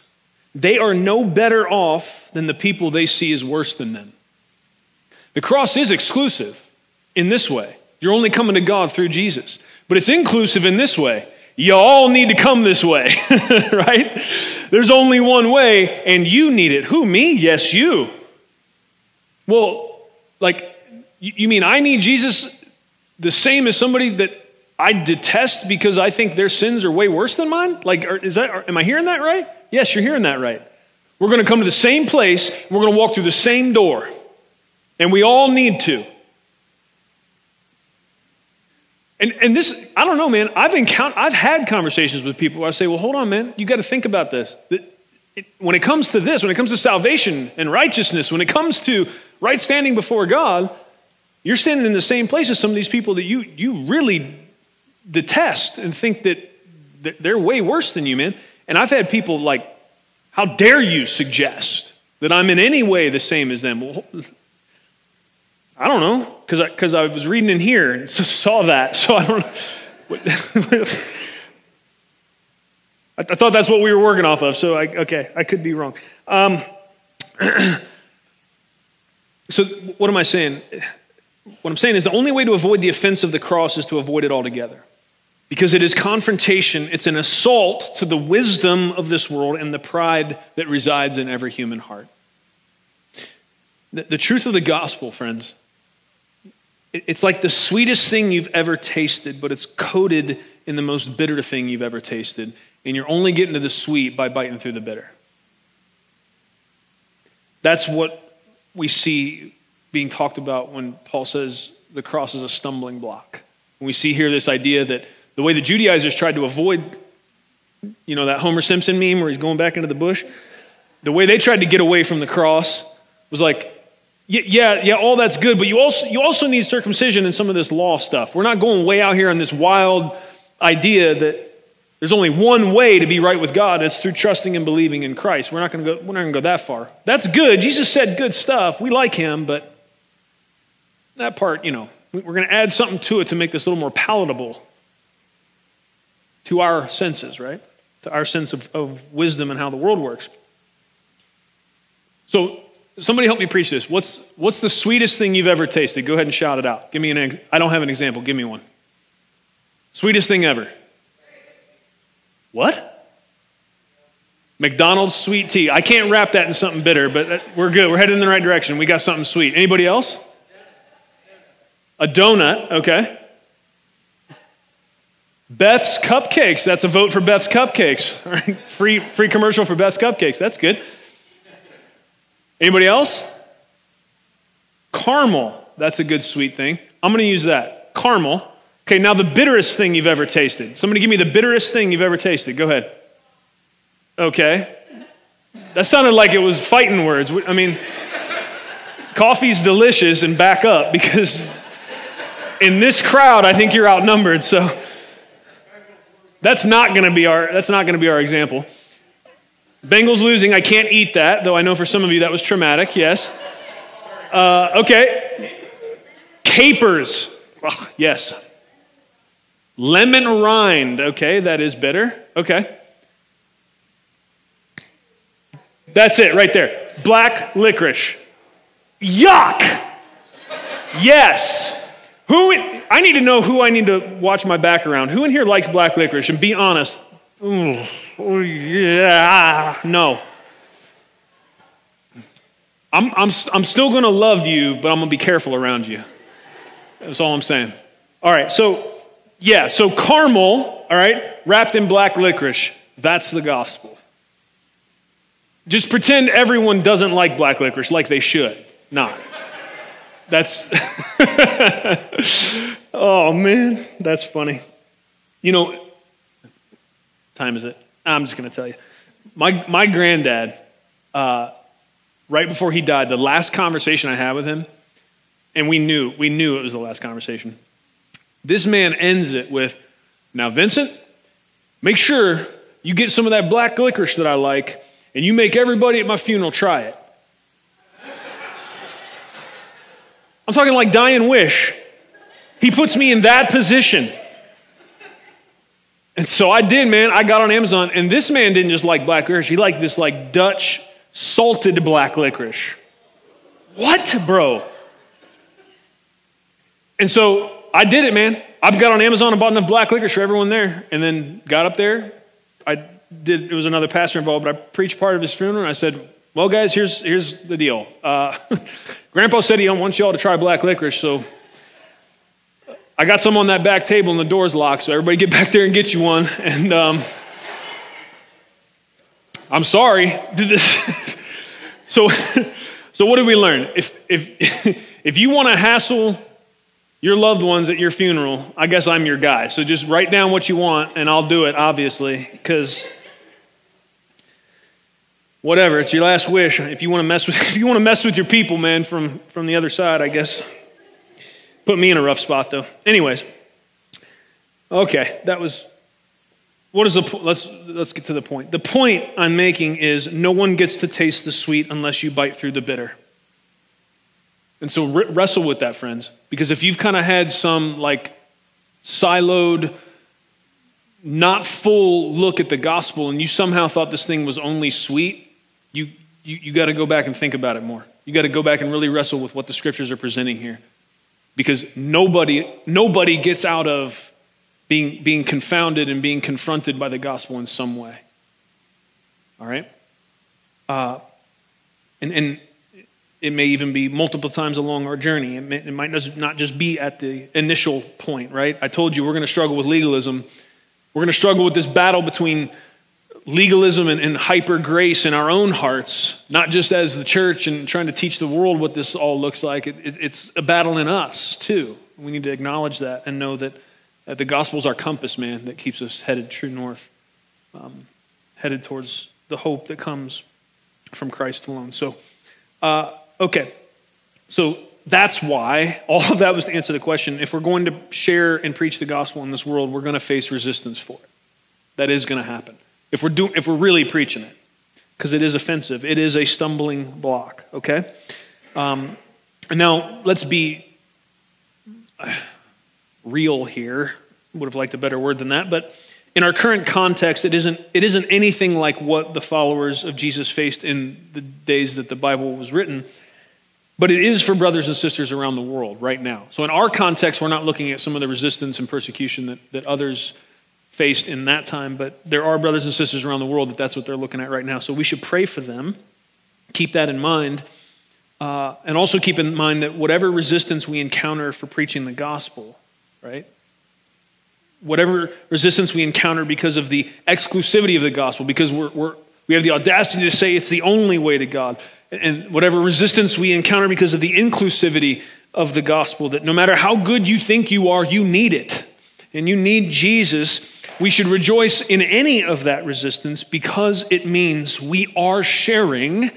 [SPEAKER 2] they are no better off than the people they see as worse than them. The cross is exclusive. in this way. You're only coming to God through Jesus. But it's inclusive in this way. You all need to come this way, right? There's only one way, and you need it. Who, me? Yes, you. Well, like, you mean I need Jesus the same as somebody that I detest because I think their sins are way worse than mine? Like, is that, am I hearing that right? Yes, you're hearing that right. We're going to come to the same place, we're going to walk through the same door, and we all need to. And, and this, I don't know, man. I've encountered, I've had conversations with people where I say, well, hold on, man. You got to think about this. When it comes to this, when it comes to salvation and righteousness, when it comes to right standing before God, you're standing in the same place as some of these people that you, you really detest and think that, they're way worse than you, man. And I've had people like, how dare you suggest that I'm in any way the same as them? Well, I don't know, because I, cause I was reading in here and saw that, so I don't I, I thought that's what we were working off of, so I, okay, I could be wrong. Um, so, what am I saying? What I'm saying is the only way to avoid the offense of the cross is to avoid it altogether. Because it is confrontation, it's an assault to the wisdom of this world and the pride that resides in every human heart. The, the truth of the gospel, friends, it, it's like the sweetest thing you've ever tasted, but it's coated in the most bitter thing you've ever tasted and you're only getting to the sweet by biting through the bitter. That's what we see being talked about when Paul says the cross is a stumbling block. we see here this idea that the way the Judaizers tried to avoid, you know, that Homer Simpson meme where he's going back into the bush, the way they tried to get away from the cross was like, yeah, yeah, all that's good, but you also, you also need circumcision and some of this law stuff. We're not going way out here on this wild idea that there's only one way to be right with God. It's through trusting and believing in Christ. We're not going to go, we're not going to go that far. That's good. Jesus said good stuff. We like him, but that part, you know, we're going to add something to it to make this a little more palatable to our senses, right? To our sense of, of wisdom and how the world works. So, somebody help me preach this. What's, what's the sweetest thing you've ever tasted? Go ahead and shout it out. Give me an, I don't have an example. Give me one. Sweetest thing ever. What? McDonald's sweet tea. I can't wrap that in something bitter, but uh, we're good. We're heading in the right direction. We got something sweet. Anybody else? A donut, okay. Beth's Cupcakes. That's a vote for Beth's Cupcakes. Free, free commercial for Beth's Cupcakes. That's good. Anybody else? Caramel. That's a good sweet thing. I'm going to use that. Caramel. Okay, now the bitterest thing you've ever tasted. Somebody give me the bitterest thing you've ever tasted. Go ahead. Okay. That sounded like it was fighting words. I mean, coffee's delicious and back up because in this crowd, I think you're outnumbered. So that's not going to be our that's not going to be our example. Bengals losing, I can't eat that, though I know for some of you that was traumatic. Yes. Uh, okay. Capers. Oh, yes. Lemon rind. Okay, that is bitter. Okay. That's it right there. Black licorice. Yuck. Yes. Who I need to know who I need to watch my back around. Who in here likes black licorice? And be honest. Ooh, yeah. No. I'm, I'm, I'm still going to love you, but I'm going to be careful around you. That's all I'm saying. All right, so yeah, so caramel, all right, wrapped in black licorice, that's the gospel. Just pretend everyone doesn't like black licorice like they should. Not. That's. oh, man, that's funny. You know, time is it? I'm just going to tell you. My, my granddad, uh, right before he died, the last conversation I had with him, and we knew, we knew it was the last conversation. This man ends it with, Now, Vincent, make sure you get some of that black licorice that I like, and you make everybody at my funeral try it. I'm talking like dying wish. He puts me in that position. And so I did, man. I got on Amazon, and this man didn't just like black licorice, he liked this like Dutch salted black licorice. What, bro? And so I did it, man. I got on Amazon and bought enough black licorice for everyone there, and then got up there. I did. It was another pastor involved, but I preached part of his funeral, and I said, "Well, guys, here's here's the deal. Uh, Grandpa said he wants y'all to try black licorice, so I got some on that back table, and the door's locked. So everybody get back there and get you one. And um, I'm sorry. so, so what did we learn? If if if you want to hassle your loved ones at your funeral, I guess I'm your guy. So just write down what you want and I'll do it, obviously, because whatever, it's your last wish. If you want to mess with if you want to mess with your people, man, from, from the other side, I guess. Put me in a rough spot though. Anyways. Okay, that was what is the let's let's get to the point. The point I'm making is no one gets to taste the sweet unless you bite through the bitter. And so wrestle with that, friends. Because if you've kind of had some like siloed, not full look at the gospel and you somehow thought this thing was only sweet, you, you, you got to go back and think about it more. You got to go back and really wrestle with what the scriptures are presenting here. Because nobody, nobody gets out of being, being confounded and being confronted by the gospel in some way. All right? Uh, and, and it may even be multiple times along our journey. It, may, it might not just be at the initial point, right? I told you we're going to struggle with legalism. We're going to struggle with this battle between legalism and, and, hyper grace in our own hearts, not just as the church and trying to teach the world what this all looks like. It, it, it's a battle in us, too. We need to acknowledge that and know that, that the gospel's our compass, man, that keeps us headed true north, um, headed towards the hope that comes from Christ alone. So, uh, Okay, so that's why all of that was to answer the question. If we're going to share and preach the gospel in this world, we're going to face resistance for it. That is going to happen. If we're, do, if we're really preaching it, because it is offensive, it is a stumbling block, okay? Um, now, let's be real here. Would have liked a better word than that, but in our current context, it isn't, it isn't anything like what the followers of Jesus faced in the days that the Bible was written. But it is for brothers and sisters around the world right now. So, in our context, we're not looking at some of the resistance and persecution that, that others faced in that time, but there are brothers and sisters around the world that that's what they're looking at right now. So, we should pray for them, keep that in mind, uh, and also keep in mind that whatever resistance we encounter for preaching the gospel, right? Whatever resistance we encounter because of the exclusivity of the gospel, because we're, we're we have the audacity to say it's the only way to God, and whatever resistance we encounter because of the inclusivity of the gospel, that no matter how good you think you are, you need it. And you need Jesus. We should rejoice in any of that resistance because it means we are sharing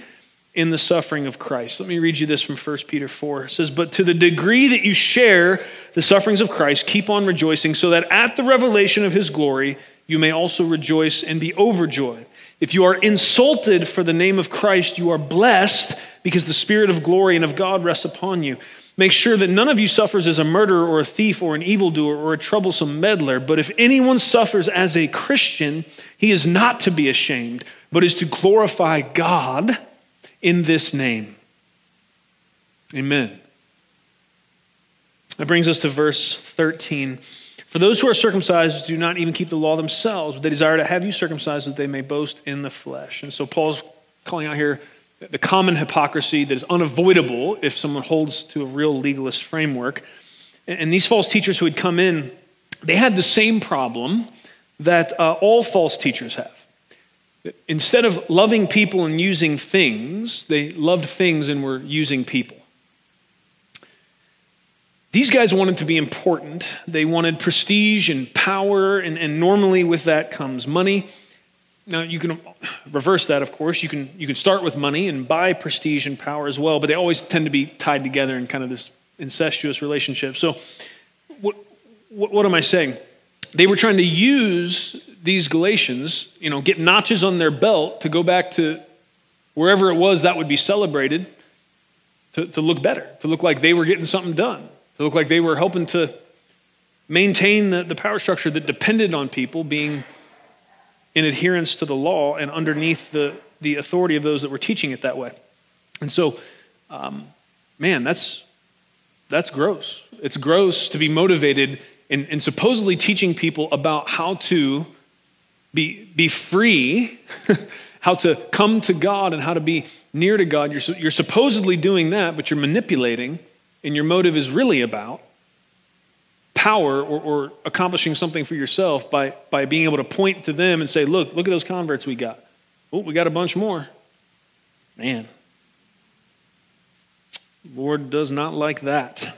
[SPEAKER 2] in the suffering of Christ. Let me read you this from 1 Peter 4. It says, But to the degree that you share the sufferings of Christ, keep on rejoicing, so that at the revelation of his glory, you may also rejoice and be overjoyed. If you are insulted for the name of Christ, you are blessed because the Spirit of glory and of God rests upon you. Make sure that none of you suffers as a murderer or a thief or an evildoer or a troublesome meddler. But if anyone suffers as a Christian, he is not to be ashamed, but is to glorify God in this name. Amen. That brings us to verse 13. For those who are circumcised do not even keep the law themselves, but they desire to have you circumcised that they may boast in the flesh. And so Paul's calling out here the common hypocrisy that is unavoidable if someone holds to a real legalist framework. And these false teachers who had come in, they had the same problem that uh, all false teachers have. Instead of loving people and using things, they loved things and were using people. These guys wanted to be important. They wanted prestige and power, and, and normally with that comes money. Now, you can reverse that, of course. You can, you can start with money and buy prestige and power as well, but they always tend to be tied together in kind of this incestuous relationship. So, what, what, what am I saying? They were trying to use these Galatians, you know, get notches on their belt to go back to wherever it was that would be celebrated to, to look better, to look like they were getting something done. to look like they were helping to maintain the, the power structure that depended on people being in adherence to the law and underneath the, the authority of those that were teaching it that way. And so, um, man, that's That's gross. It's gross to be motivated in, in supposedly teaching people about how to be, be free, how to come to God, and how to be near to God. You're, you're supposedly doing that, but you're manipulating, and your motive is really about power or, or, accomplishing something for yourself by, by being able to point to them and say, Look, look at those converts we got. Oh, we got a bunch more. Man, Lord does not like that.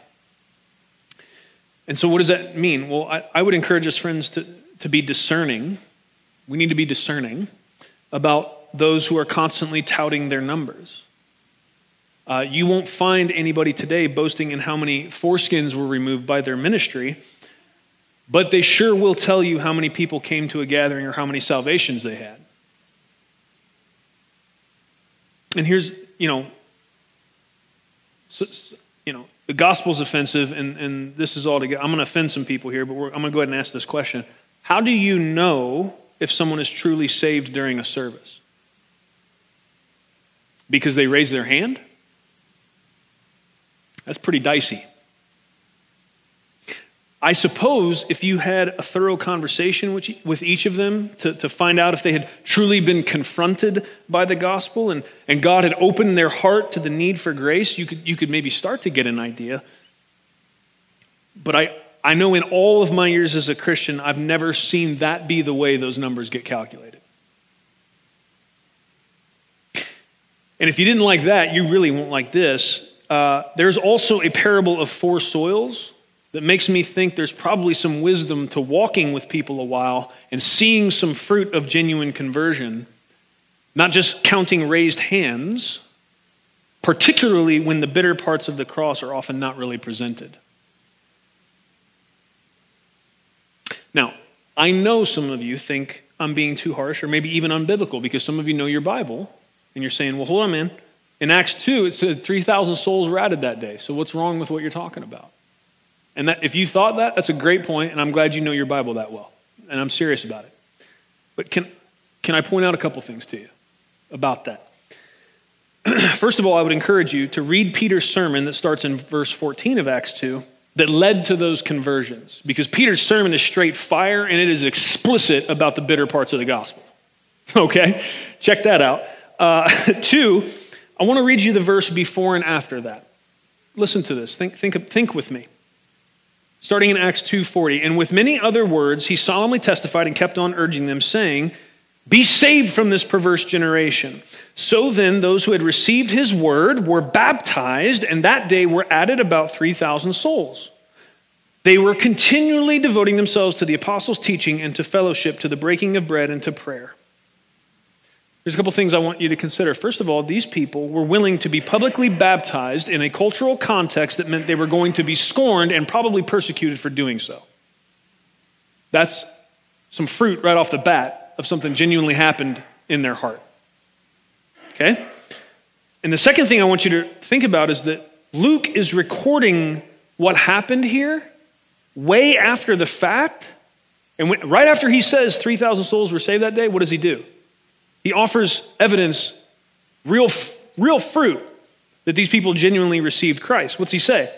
[SPEAKER 2] And so, what does that mean? Well, I, I would encourage us, friends, to, to be discerning. We need to be discerning about those who are constantly touting their numbers. Uh, you won't find anybody today boasting in how many foreskins were removed by their ministry, but they sure will tell you how many people came to a gathering or how many salvations they had. And here's, you know, so, you know, the gospel's offensive, and, and this is all together. I'm going to offend some people here, but I'm going to go ahead and ask this question. How do you know if someone is truly saved during a service? Because they raise their hand? That's pretty dicey. I suppose if you had a thorough conversation with each of them to, to find out if they had truly been confronted by the gospel and, and God had opened their heart to the need for grace, you could, you could maybe start to get an idea. But I, I know in all of my years as a Christian, I've never seen that be the way those numbers get calculated. And if you didn't like that, you really won't like this. Uh, there's also a parable of four soils that makes me think there's probably some wisdom to walking with people a while and seeing some fruit of genuine conversion, not just counting raised hands, particularly when the bitter parts of the cross are often not really presented. Now, I know some of you think I'm being too harsh or maybe even unbiblical because some of you know your Bible and you're saying, well, hold on, man. In Acts 2, it said 3,000 souls were added that day. So what's wrong with what you're talking about? And that, if you thought that, that's a great point, and I'm glad you know your Bible that well. And I'm serious about it. But can, can I point out a couple things to you about that? First of all, I would encourage you to read Peter's sermon that starts in verse 14 of Acts 2 that led to those conversions. Because Peter's sermon is straight fire and it is explicit about the bitter parts of the gospel. Okay? Check that out. Uh, two, I want to read you the verse before and after that. Listen to this. Think, think, think with me. Starting in Acts 2:40, and with many other words he solemnly testified and kept on urging them saying, "Be saved from this perverse generation." So then those who had received his word were baptized, and that day were added about 3,000 souls. They were continually devoting themselves to the apostles' teaching and to fellowship, to the breaking of bread and to prayer. There's a couple things I want you to consider. First of all, these people were willing to be publicly baptized in a cultural context that meant they were going to be scorned and probably persecuted for doing so. That's some fruit right off the bat of something genuinely happened in their heart. Okay? And the second thing I want you to think about is that Luke is recording what happened here way after the fact. And when, right after he says 3,000 souls were saved that day, what does he do? He offers evidence, real, real fruit, that these people genuinely received Christ. What's he say?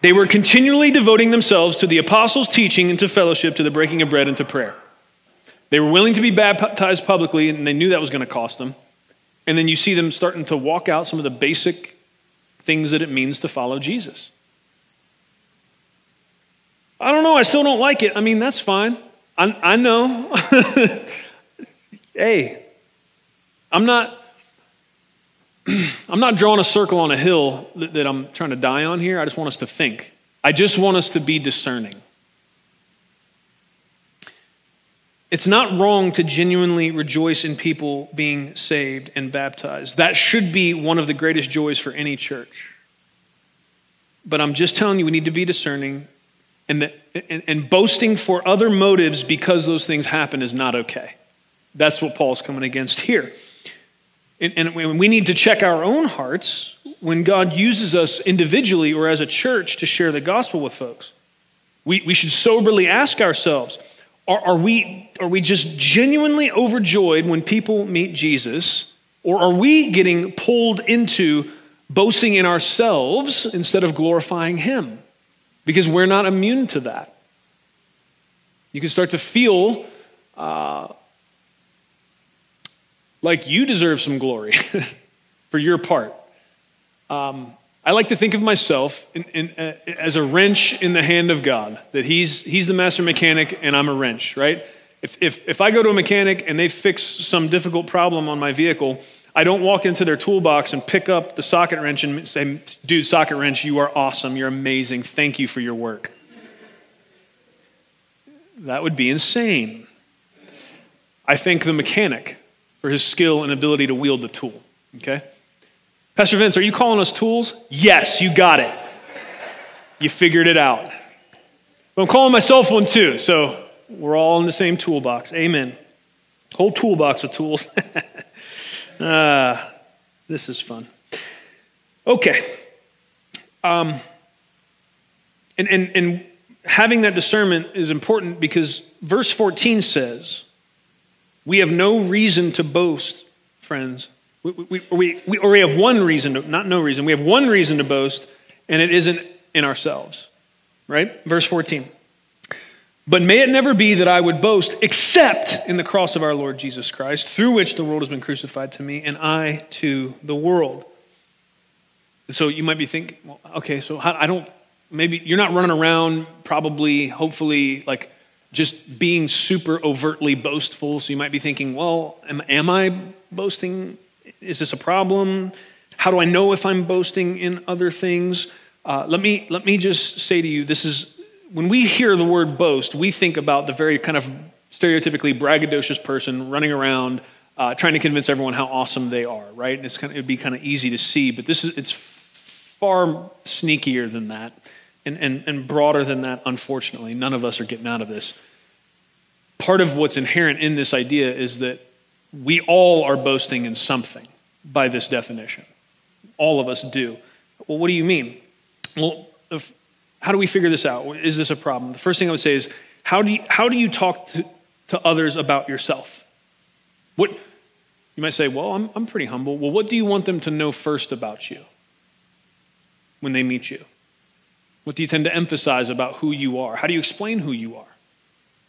[SPEAKER 2] They were continually devoting themselves to the apostles' teaching and to fellowship, to the breaking of bread and to prayer. They were willing to be baptized publicly, and they knew that was going to cost them. And then you see them starting to walk out some of the basic things that it means to follow Jesus. I don't know, I still don't like it. I mean, that's fine. I, I know. hey, I'm not. I'm not drawing a circle on a hill that, that I'm trying to die on here. I just want us to think. I just want us to be discerning. It's not wrong to genuinely rejoice in people being saved and baptized. That should be one of the greatest joys for any church. But I'm just telling you, we need to be discerning and, the, and, and boasting for other motives because those things happen is not okay. That's what Paul's coming against here. And, and we need to check our own hearts when God uses us individually or as a church to share the gospel with folks. We, we should soberly ask ourselves are, are, we, are we just genuinely overjoyed when people meet Jesus, or are we getting pulled into boasting in ourselves instead of glorifying Him because we're not immune to that. You can start to feel uh, like you deserve some glory for your part. Um, I like to think of myself in, in, uh, as a wrench in the hand of God, that he's, he's the master mechanic and I'm a wrench, right? If, if, if I go to a mechanic and they fix some difficult problem on my vehicle, I don't walk into their toolbox and pick up the socket wrench and say, dude, socket wrench, you are awesome. You're amazing. Thank you for your work. That would be insane. I thank the mechanic for his skill and ability to wield the tool. Okay? Pastor Vince, are you calling us tools? Yes, you got it. You figured it out. But I'm calling myself one too, so we're all in the same toolbox. Amen. Whole toolbox of tools. uh, this is fun. Okay. Um, and, and, and having that discernment is important because verse 14 says, We have no reason to boast, friends, we, we, we, we, or we have one reason, to, not no reason, we have one reason to boast, and it isn't in ourselves. Right? Verse 14. But may it never be that I would boast except in the cross of our Lord Jesus Christ, through which the world has been crucified to me, and I to the world. And so you might be thinking, well, okay, so I don't, maybe you're not running around, probably, hopefully, like just being super overtly boastful. So you might be thinking, well, am, am I boasting is this a problem? How do I know if I'm boasting in other things? Uh, let, me, let me just say to you this is when we hear the word boast, we think about the very kind of stereotypically braggadocious person running around uh, trying to convince everyone how awesome they are, right? And it's kind of, it'd be kind of easy to see, but this is it's far sneakier than that and, and, and broader than that, unfortunately. None of us are getting out of this. Part of what's inherent in this idea is that we all are boasting in something by this definition. All of us do. Well, what do you mean? Well, if, how do we figure this out? Is this a problem? The first thing I would say is how do you, how do you talk to, to others about yourself? What, you might say, well, I'm, I'm pretty humble. Well, what do you want them to know first about you when they meet you? What do you tend to emphasize about who you are? How do you explain who you are?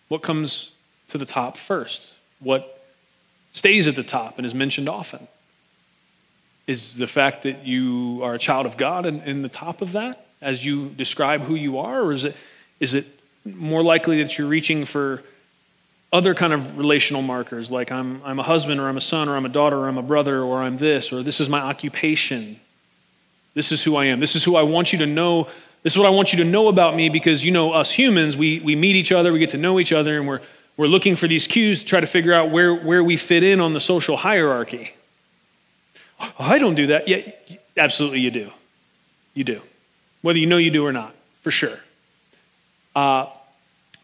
[SPEAKER 2] What comes to the top first? What stays at the top and is mentioned often? Is the fact that you are a child of God in, in the top of that as you describe who you are? Or is it, is it more likely that you're reaching for other kind of relational markers like I'm, I'm a husband or I'm a son or I'm a daughter or I'm a brother or I'm this or this is my occupation. This is who I am. This is who I want you to know. This is what I want you to know about me because you know us humans, we, we meet each other, we get to know each other, and we're, we're looking for these cues to try to figure out where, where we fit in on the social hierarchy. Oh, I don't do that. Yeah, absolutely you do. You do. Whether you know you do or not, for sure. Uh,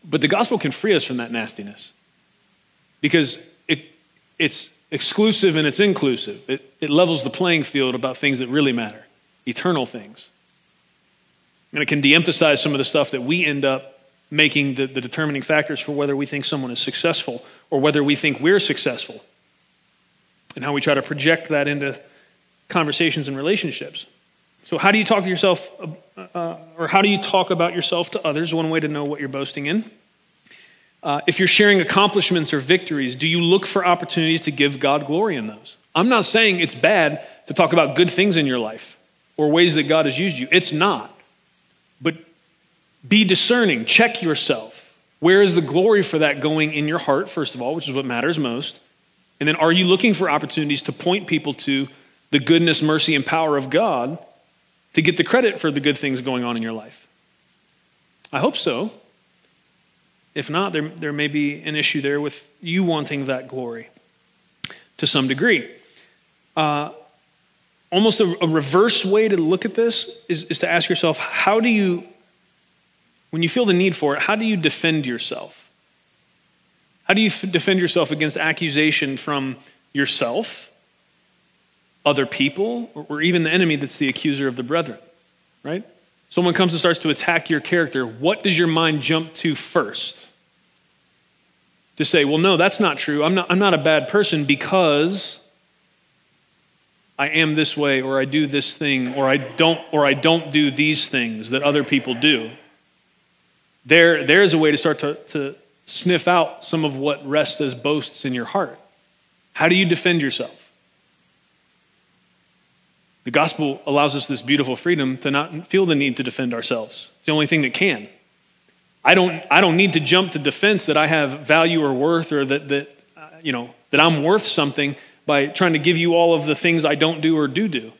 [SPEAKER 2] but the gospel can free us from that nastiness because it, it's exclusive and it's inclusive. It, it levels the playing field about things that really matter, eternal things. And it can de emphasize some of the stuff that we end up making the, the determining factors for whether we think someone is successful or whether we think we're successful, and how we try to project that into conversations and relationships. So, how do you talk to yourself, uh, or how do you talk about yourself to others? One way to know what you're boasting in. Uh, if you're sharing accomplishments or victories, do you look for opportunities to give God glory in those? I'm not saying it's bad to talk about good things in your life or ways that God has used you. It's not. But be discerning, check yourself. Where is the glory for that going in your heart, first of all, which is what matters most? And then are you looking for opportunities to point people to the goodness, mercy, and power of God to get the credit for the good things going on in your life? I hope so. If not, there, there may be an issue there with you wanting that glory to some degree. Uh, almost a, a reverse way to look at this is, is to ask yourself how do you when you feel the need for it, how do you defend yourself? How do you f- defend yourself against accusation from yourself, other people, or, or even the enemy that's the accuser of the brethren? Right? Someone comes and starts to attack your character. What does your mind jump to first? To say, well, no, that's not true. I'm not, I'm not a bad person because I am this way or I do this thing or I don't or I don't do these things that other people do. There, there's a way to start to, to sniff out some of what rests as boasts in your heart. How do you defend yourself? The gospel allows us this beautiful freedom to not feel the need to defend ourselves. It's the only thing that can. I don't, I don't need to jump to defense that I have value or worth or that, that, uh, you know, that I'm worth something by trying to give you all of the things I don't do or do do.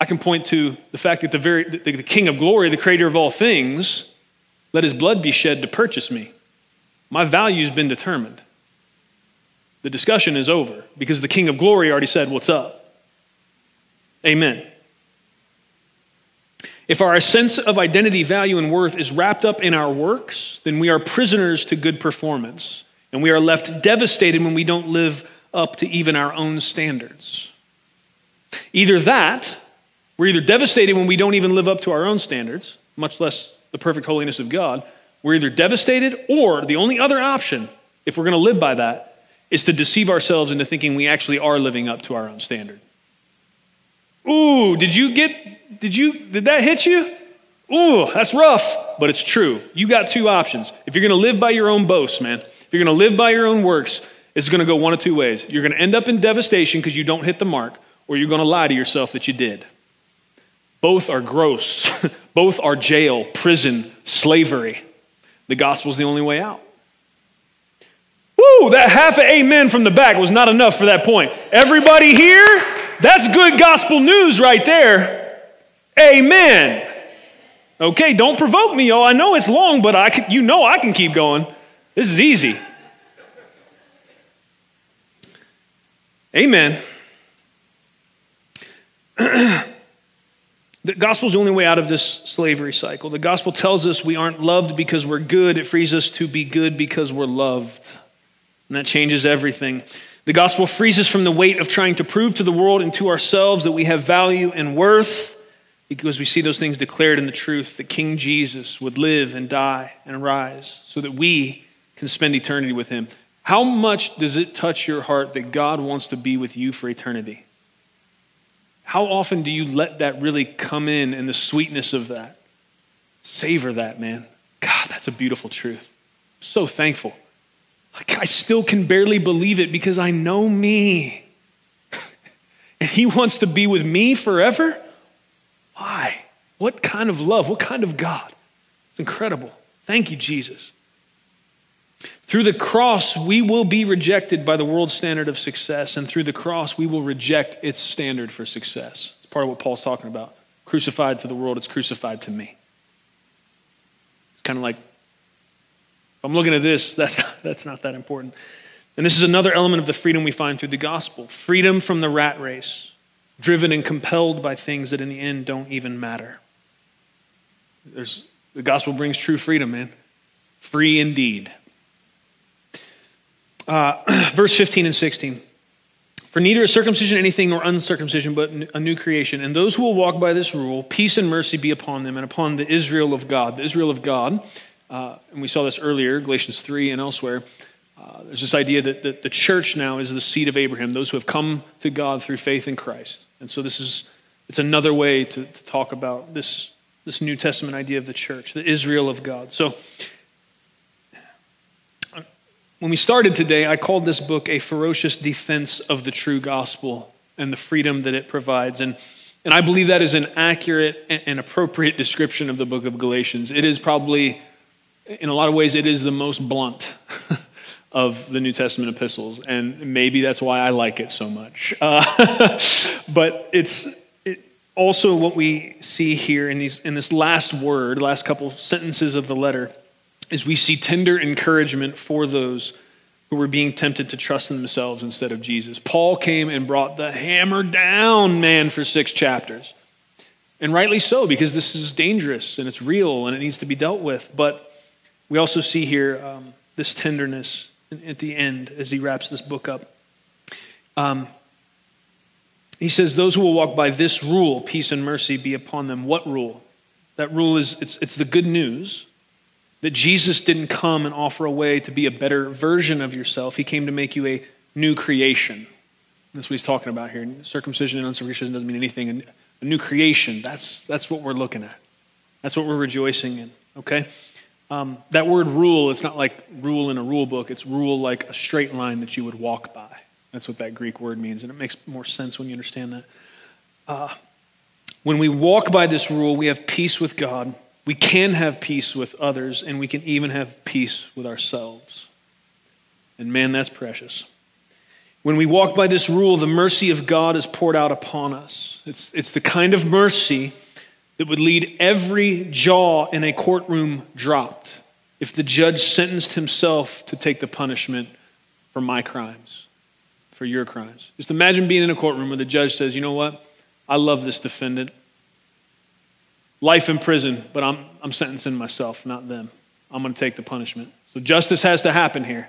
[SPEAKER 2] I can point to the fact that the, very, the, the King of glory, the creator of all things, let his blood be shed to purchase me. My value's been determined. The discussion is over because the King of glory already said, What's up? Amen. If our sense of identity, value, and worth is wrapped up in our works, then we are prisoners to good performance. And we are left devastated when we don't live up to even our own standards. Either that, we're either devastated when we don't even live up to our own standards, much less the perfect holiness of God. We're either devastated, or the only other option, if we're going to live by that, is to deceive ourselves into thinking we actually are living up to our own standard. Ooh, did you get, did you, did that hit you? Ooh, that's rough, but it's true. You got two options. If you're going to live by your own boasts, man, if you're going to live by your own works, it's going to go one of two ways. You're going to end up in devastation because you don't hit the mark, or you're going to lie to yourself that you did. Both are gross. Both are jail, prison, slavery. The gospel's the only way out. Woo, that half amen from the back was not enough for that point. Everybody here, that's good gospel news right there. Amen. Okay, don't provoke me, y'all. I know it's long, but I can, you know I can keep going. This is easy. Amen. The gospel is the only way out of this slavery cycle. The gospel tells us we aren't loved because we're good, it frees us to be good because we're loved. And that changes everything. The gospel frees us from the weight of trying to prove to the world and to ourselves that we have value and worth because we see those things declared in the truth that King Jesus would live and die and rise so that we can spend eternity with him. How much does it touch your heart that God wants to be with you for eternity? How often do you let that really come in and the sweetness of that? Savor that, man. God, that's a beautiful truth. I'm so thankful. Like, I still can barely believe it because I know me. and He wants to be with me forever? Why? What kind of love? What kind of God? It's incredible. Thank you, Jesus. Through the cross, we will be rejected by the world's standard of success, and through the cross, we will reject its standard for success. It's part of what Paul's talking about. Crucified to the world, it's crucified to me. It's kind of like, if I'm looking at this, that's that's not that important. And this is another element of the freedom we find through the gospel freedom from the rat race, driven and compelled by things that in the end don't even matter. There's, the gospel brings true freedom, man. Free indeed. Uh, verse 15 and 16. For neither is circumcision anything nor uncircumcision, but a new creation. And those who will walk by this rule, peace and mercy be upon them and upon the Israel of God. The Israel of God, uh, and we saw this earlier, Galatians 3 and elsewhere. Uh, there's this idea that, that the church now is the seed of Abraham, those who have come to God through faith in Christ. And so this is it's another way to, to talk about this, this New Testament idea of the church, the Israel of God. So when we started today, I called this book a ferocious defense of the true gospel and the freedom that it provides. And, and I believe that is an accurate and appropriate description of the book of Galatians. It is probably, in a lot of ways, it is the most blunt of the New Testament epistles. And maybe that's why I like it so much. Uh, but it's it, also what we see here in, these, in this last word, last couple sentences of the letter is we see tender encouragement for those who were being tempted to trust in themselves instead of Jesus. Paul came and brought the hammer down, man, for six chapters. And rightly so, because this is dangerous and it's real and it needs to be dealt with. But we also see here um, this tenderness at the end as he wraps this book up. Um, he says, Those who will walk by this rule, peace and mercy be upon them. What rule? That rule is it's, it's the good news that Jesus didn't come and offer a way to be a better version of yourself. He came to make you a new creation. That's what he's talking about here. Circumcision and uncircumcision doesn't mean anything. A new creation, that's, that's what we're looking at. That's what we're rejoicing in, okay? Um, that word rule, it's not like rule in a rule book, it's rule like a straight line that you would walk by. That's what that Greek word means, and it makes more sense when you understand that. Uh, when we walk by this rule, we have peace with God, we can have peace with others, and we can even have peace with ourselves. And man, that's precious. When we walk by this rule, the mercy of God is poured out upon us. It's, it's the kind of mercy that would lead every jaw in a courtroom dropped if the judge sentenced himself to take the punishment for my crimes, for your crimes. Just imagine being in a courtroom where the judge says, you know what? I love this defendant. Life in prison, but I'm, I'm sentencing myself, not them. I'm going to take the punishment. So justice has to happen here.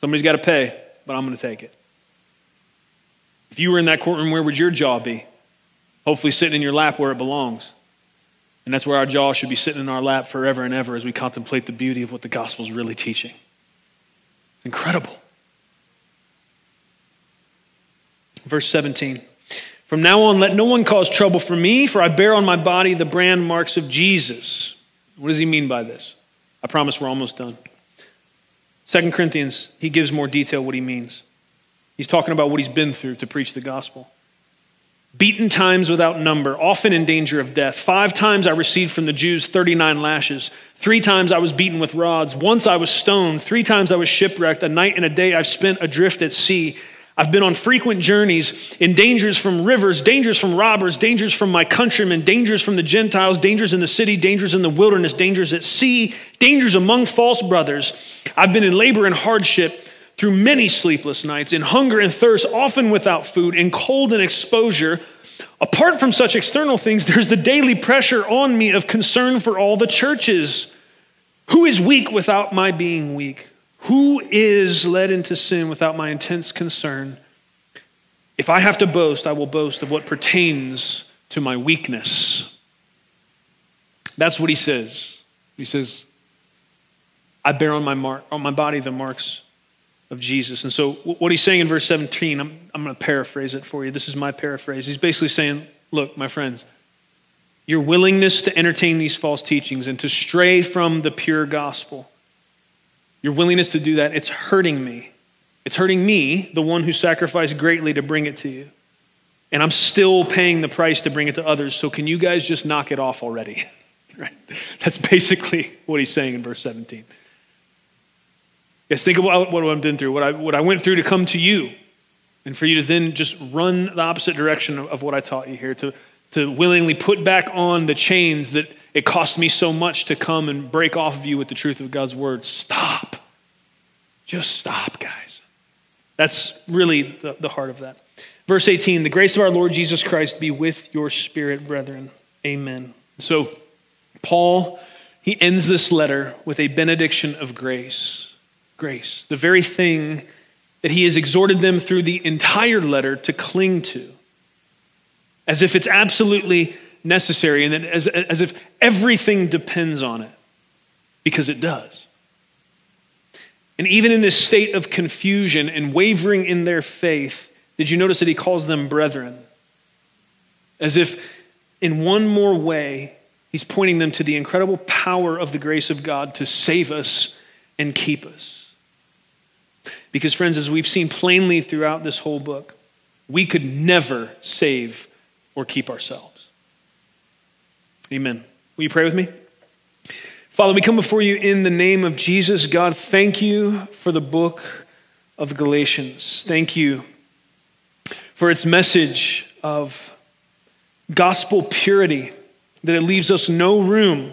[SPEAKER 2] Somebody's got to pay, but I'm going to take it. If you were in that courtroom, where would your jaw be? Hopefully, sitting in your lap where it belongs. And that's where our jaw should be sitting in our lap forever and ever as we contemplate the beauty of what the gospel is really teaching. It's incredible. Verse 17 From now on, let no one cause trouble for me, for I bear on my body the brand marks of Jesus. What does he mean by this? I promise we're almost done. Second Corinthians, he gives more detail what he means. He's talking about what he's been through to preach the gospel. Beaten times without number, often in danger of death. Five times I received from the Jews 39 lashes. Three times I was beaten with rods. Once I was stoned. Three times I was shipwrecked. A night and a day I've spent adrift at sea. I've been on frequent journeys in dangers from rivers, dangers from robbers, dangers from my countrymen, dangers from the Gentiles, dangers in the city, dangers in the wilderness, dangers at sea, dangers among false brothers. I've been in labor and hardship through many sleepless nights, in hunger and thirst, often without food, in cold and exposure. Apart from such external things, there's the daily pressure on me of concern for all the churches. Who is weak without my being weak? Who is led into sin without my intense concern? If I have to boast, I will boast of what pertains to my weakness. That's what he says. He says, I bear on my, mark, on my body the marks of Jesus. And so, what he's saying in verse 17, I'm, I'm going to paraphrase it for you. This is my paraphrase. He's basically saying, Look, my friends, your willingness to entertain these false teachings and to stray from the pure gospel, your willingness to do that, it's hurting me. It's hurting me, the one who sacrificed greatly to bring it to you. And I'm still paying the price to bring it to others. So, can you guys just knock it off already? right? That's basically what he's saying in verse 17. Guys, think about what I've been through, what I, what I went through to come to you, and for you to then just run the opposite direction of, of what I taught you here, to, to willingly put back on the chains that it cost me so much to come and break off of you with the truth of God's word. Stop. Just stop, guys. That's really the, the heart of that. Verse 18 The grace of our Lord Jesus Christ be with your spirit, brethren. Amen. So, Paul, he ends this letter with a benediction of grace grace, the very thing that he has exhorted them through the entire letter to cling to, as if it's absolutely necessary and as, as if everything depends on it, because it does. And even in this state of confusion and wavering in their faith, did you notice that he calls them brethren? As if in one more way, he's pointing them to the incredible power of the grace of God to save us and keep us. Because, friends, as we've seen plainly throughout this whole book, we could never save or keep ourselves. Amen. Will you pray with me? Father, we come before you in the name of Jesus. God, thank you for the book of Galatians. Thank you for its message of gospel purity, that it leaves us no room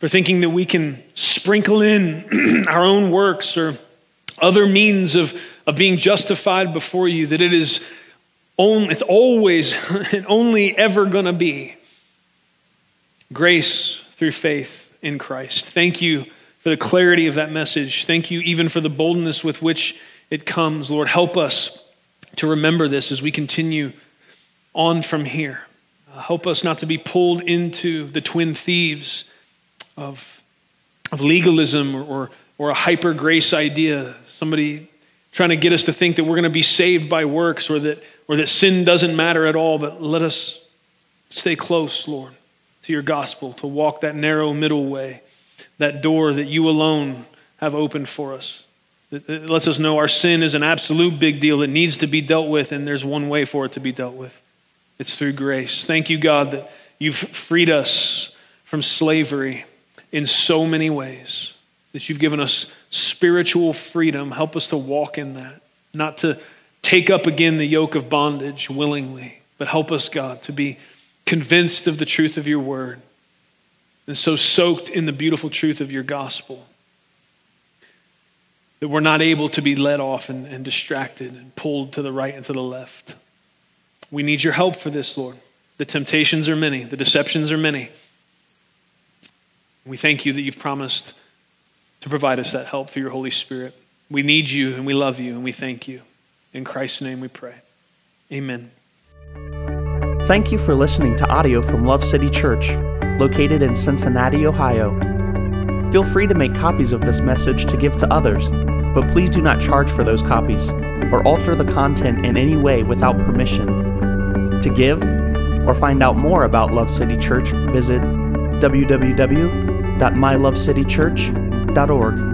[SPEAKER 2] for thinking that we can sprinkle in our own works or other means of, of being justified before you, that it is only, it's always and only ever going to be grace through faith in Christ. Thank you for the clarity of that message. Thank you even for the boldness with which it comes. Lord, help us to remember this as we continue on from here. Uh, help us not to be pulled into the twin thieves of, of legalism or, or or a hyper grace idea. Somebody trying to get us to think that we're going to be saved by works or that, or that sin doesn't matter at all. But let us stay close, Lord, to your gospel, to walk that narrow middle way, that door that you alone have opened for us. It lets us know our sin is an absolute big deal that needs to be dealt with, and there's one way for it to be dealt with. It's through grace. Thank you, God, that you've freed us from slavery in so many ways, that you've given us spiritual freedom. Help us to walk in that, not to take up again the yoke of bondage willingly, but help us, God, to be convinced of the truth of your word and so soaked in the beautiful truth of your gospel that we're not able to be led off and, and distracted and pulled to the right and to the left. We need your help for this, Lord. The temptations are many, the deceptions are many. We thank you that you've promised to provide us that help through your Holy Spirit. We need you and we love you and we thank you. In Christ's name we pray. Amen.
[SPEAKER 1] Thank you for listening to audio from Love City Church, located in Cincinnati, Ohio. Feel free to make copies of this message to give to others but please do not charge for those copies or alter the content in any way without permission. To give or find out more about Love City Church, visit www.mylovecitychurch.org.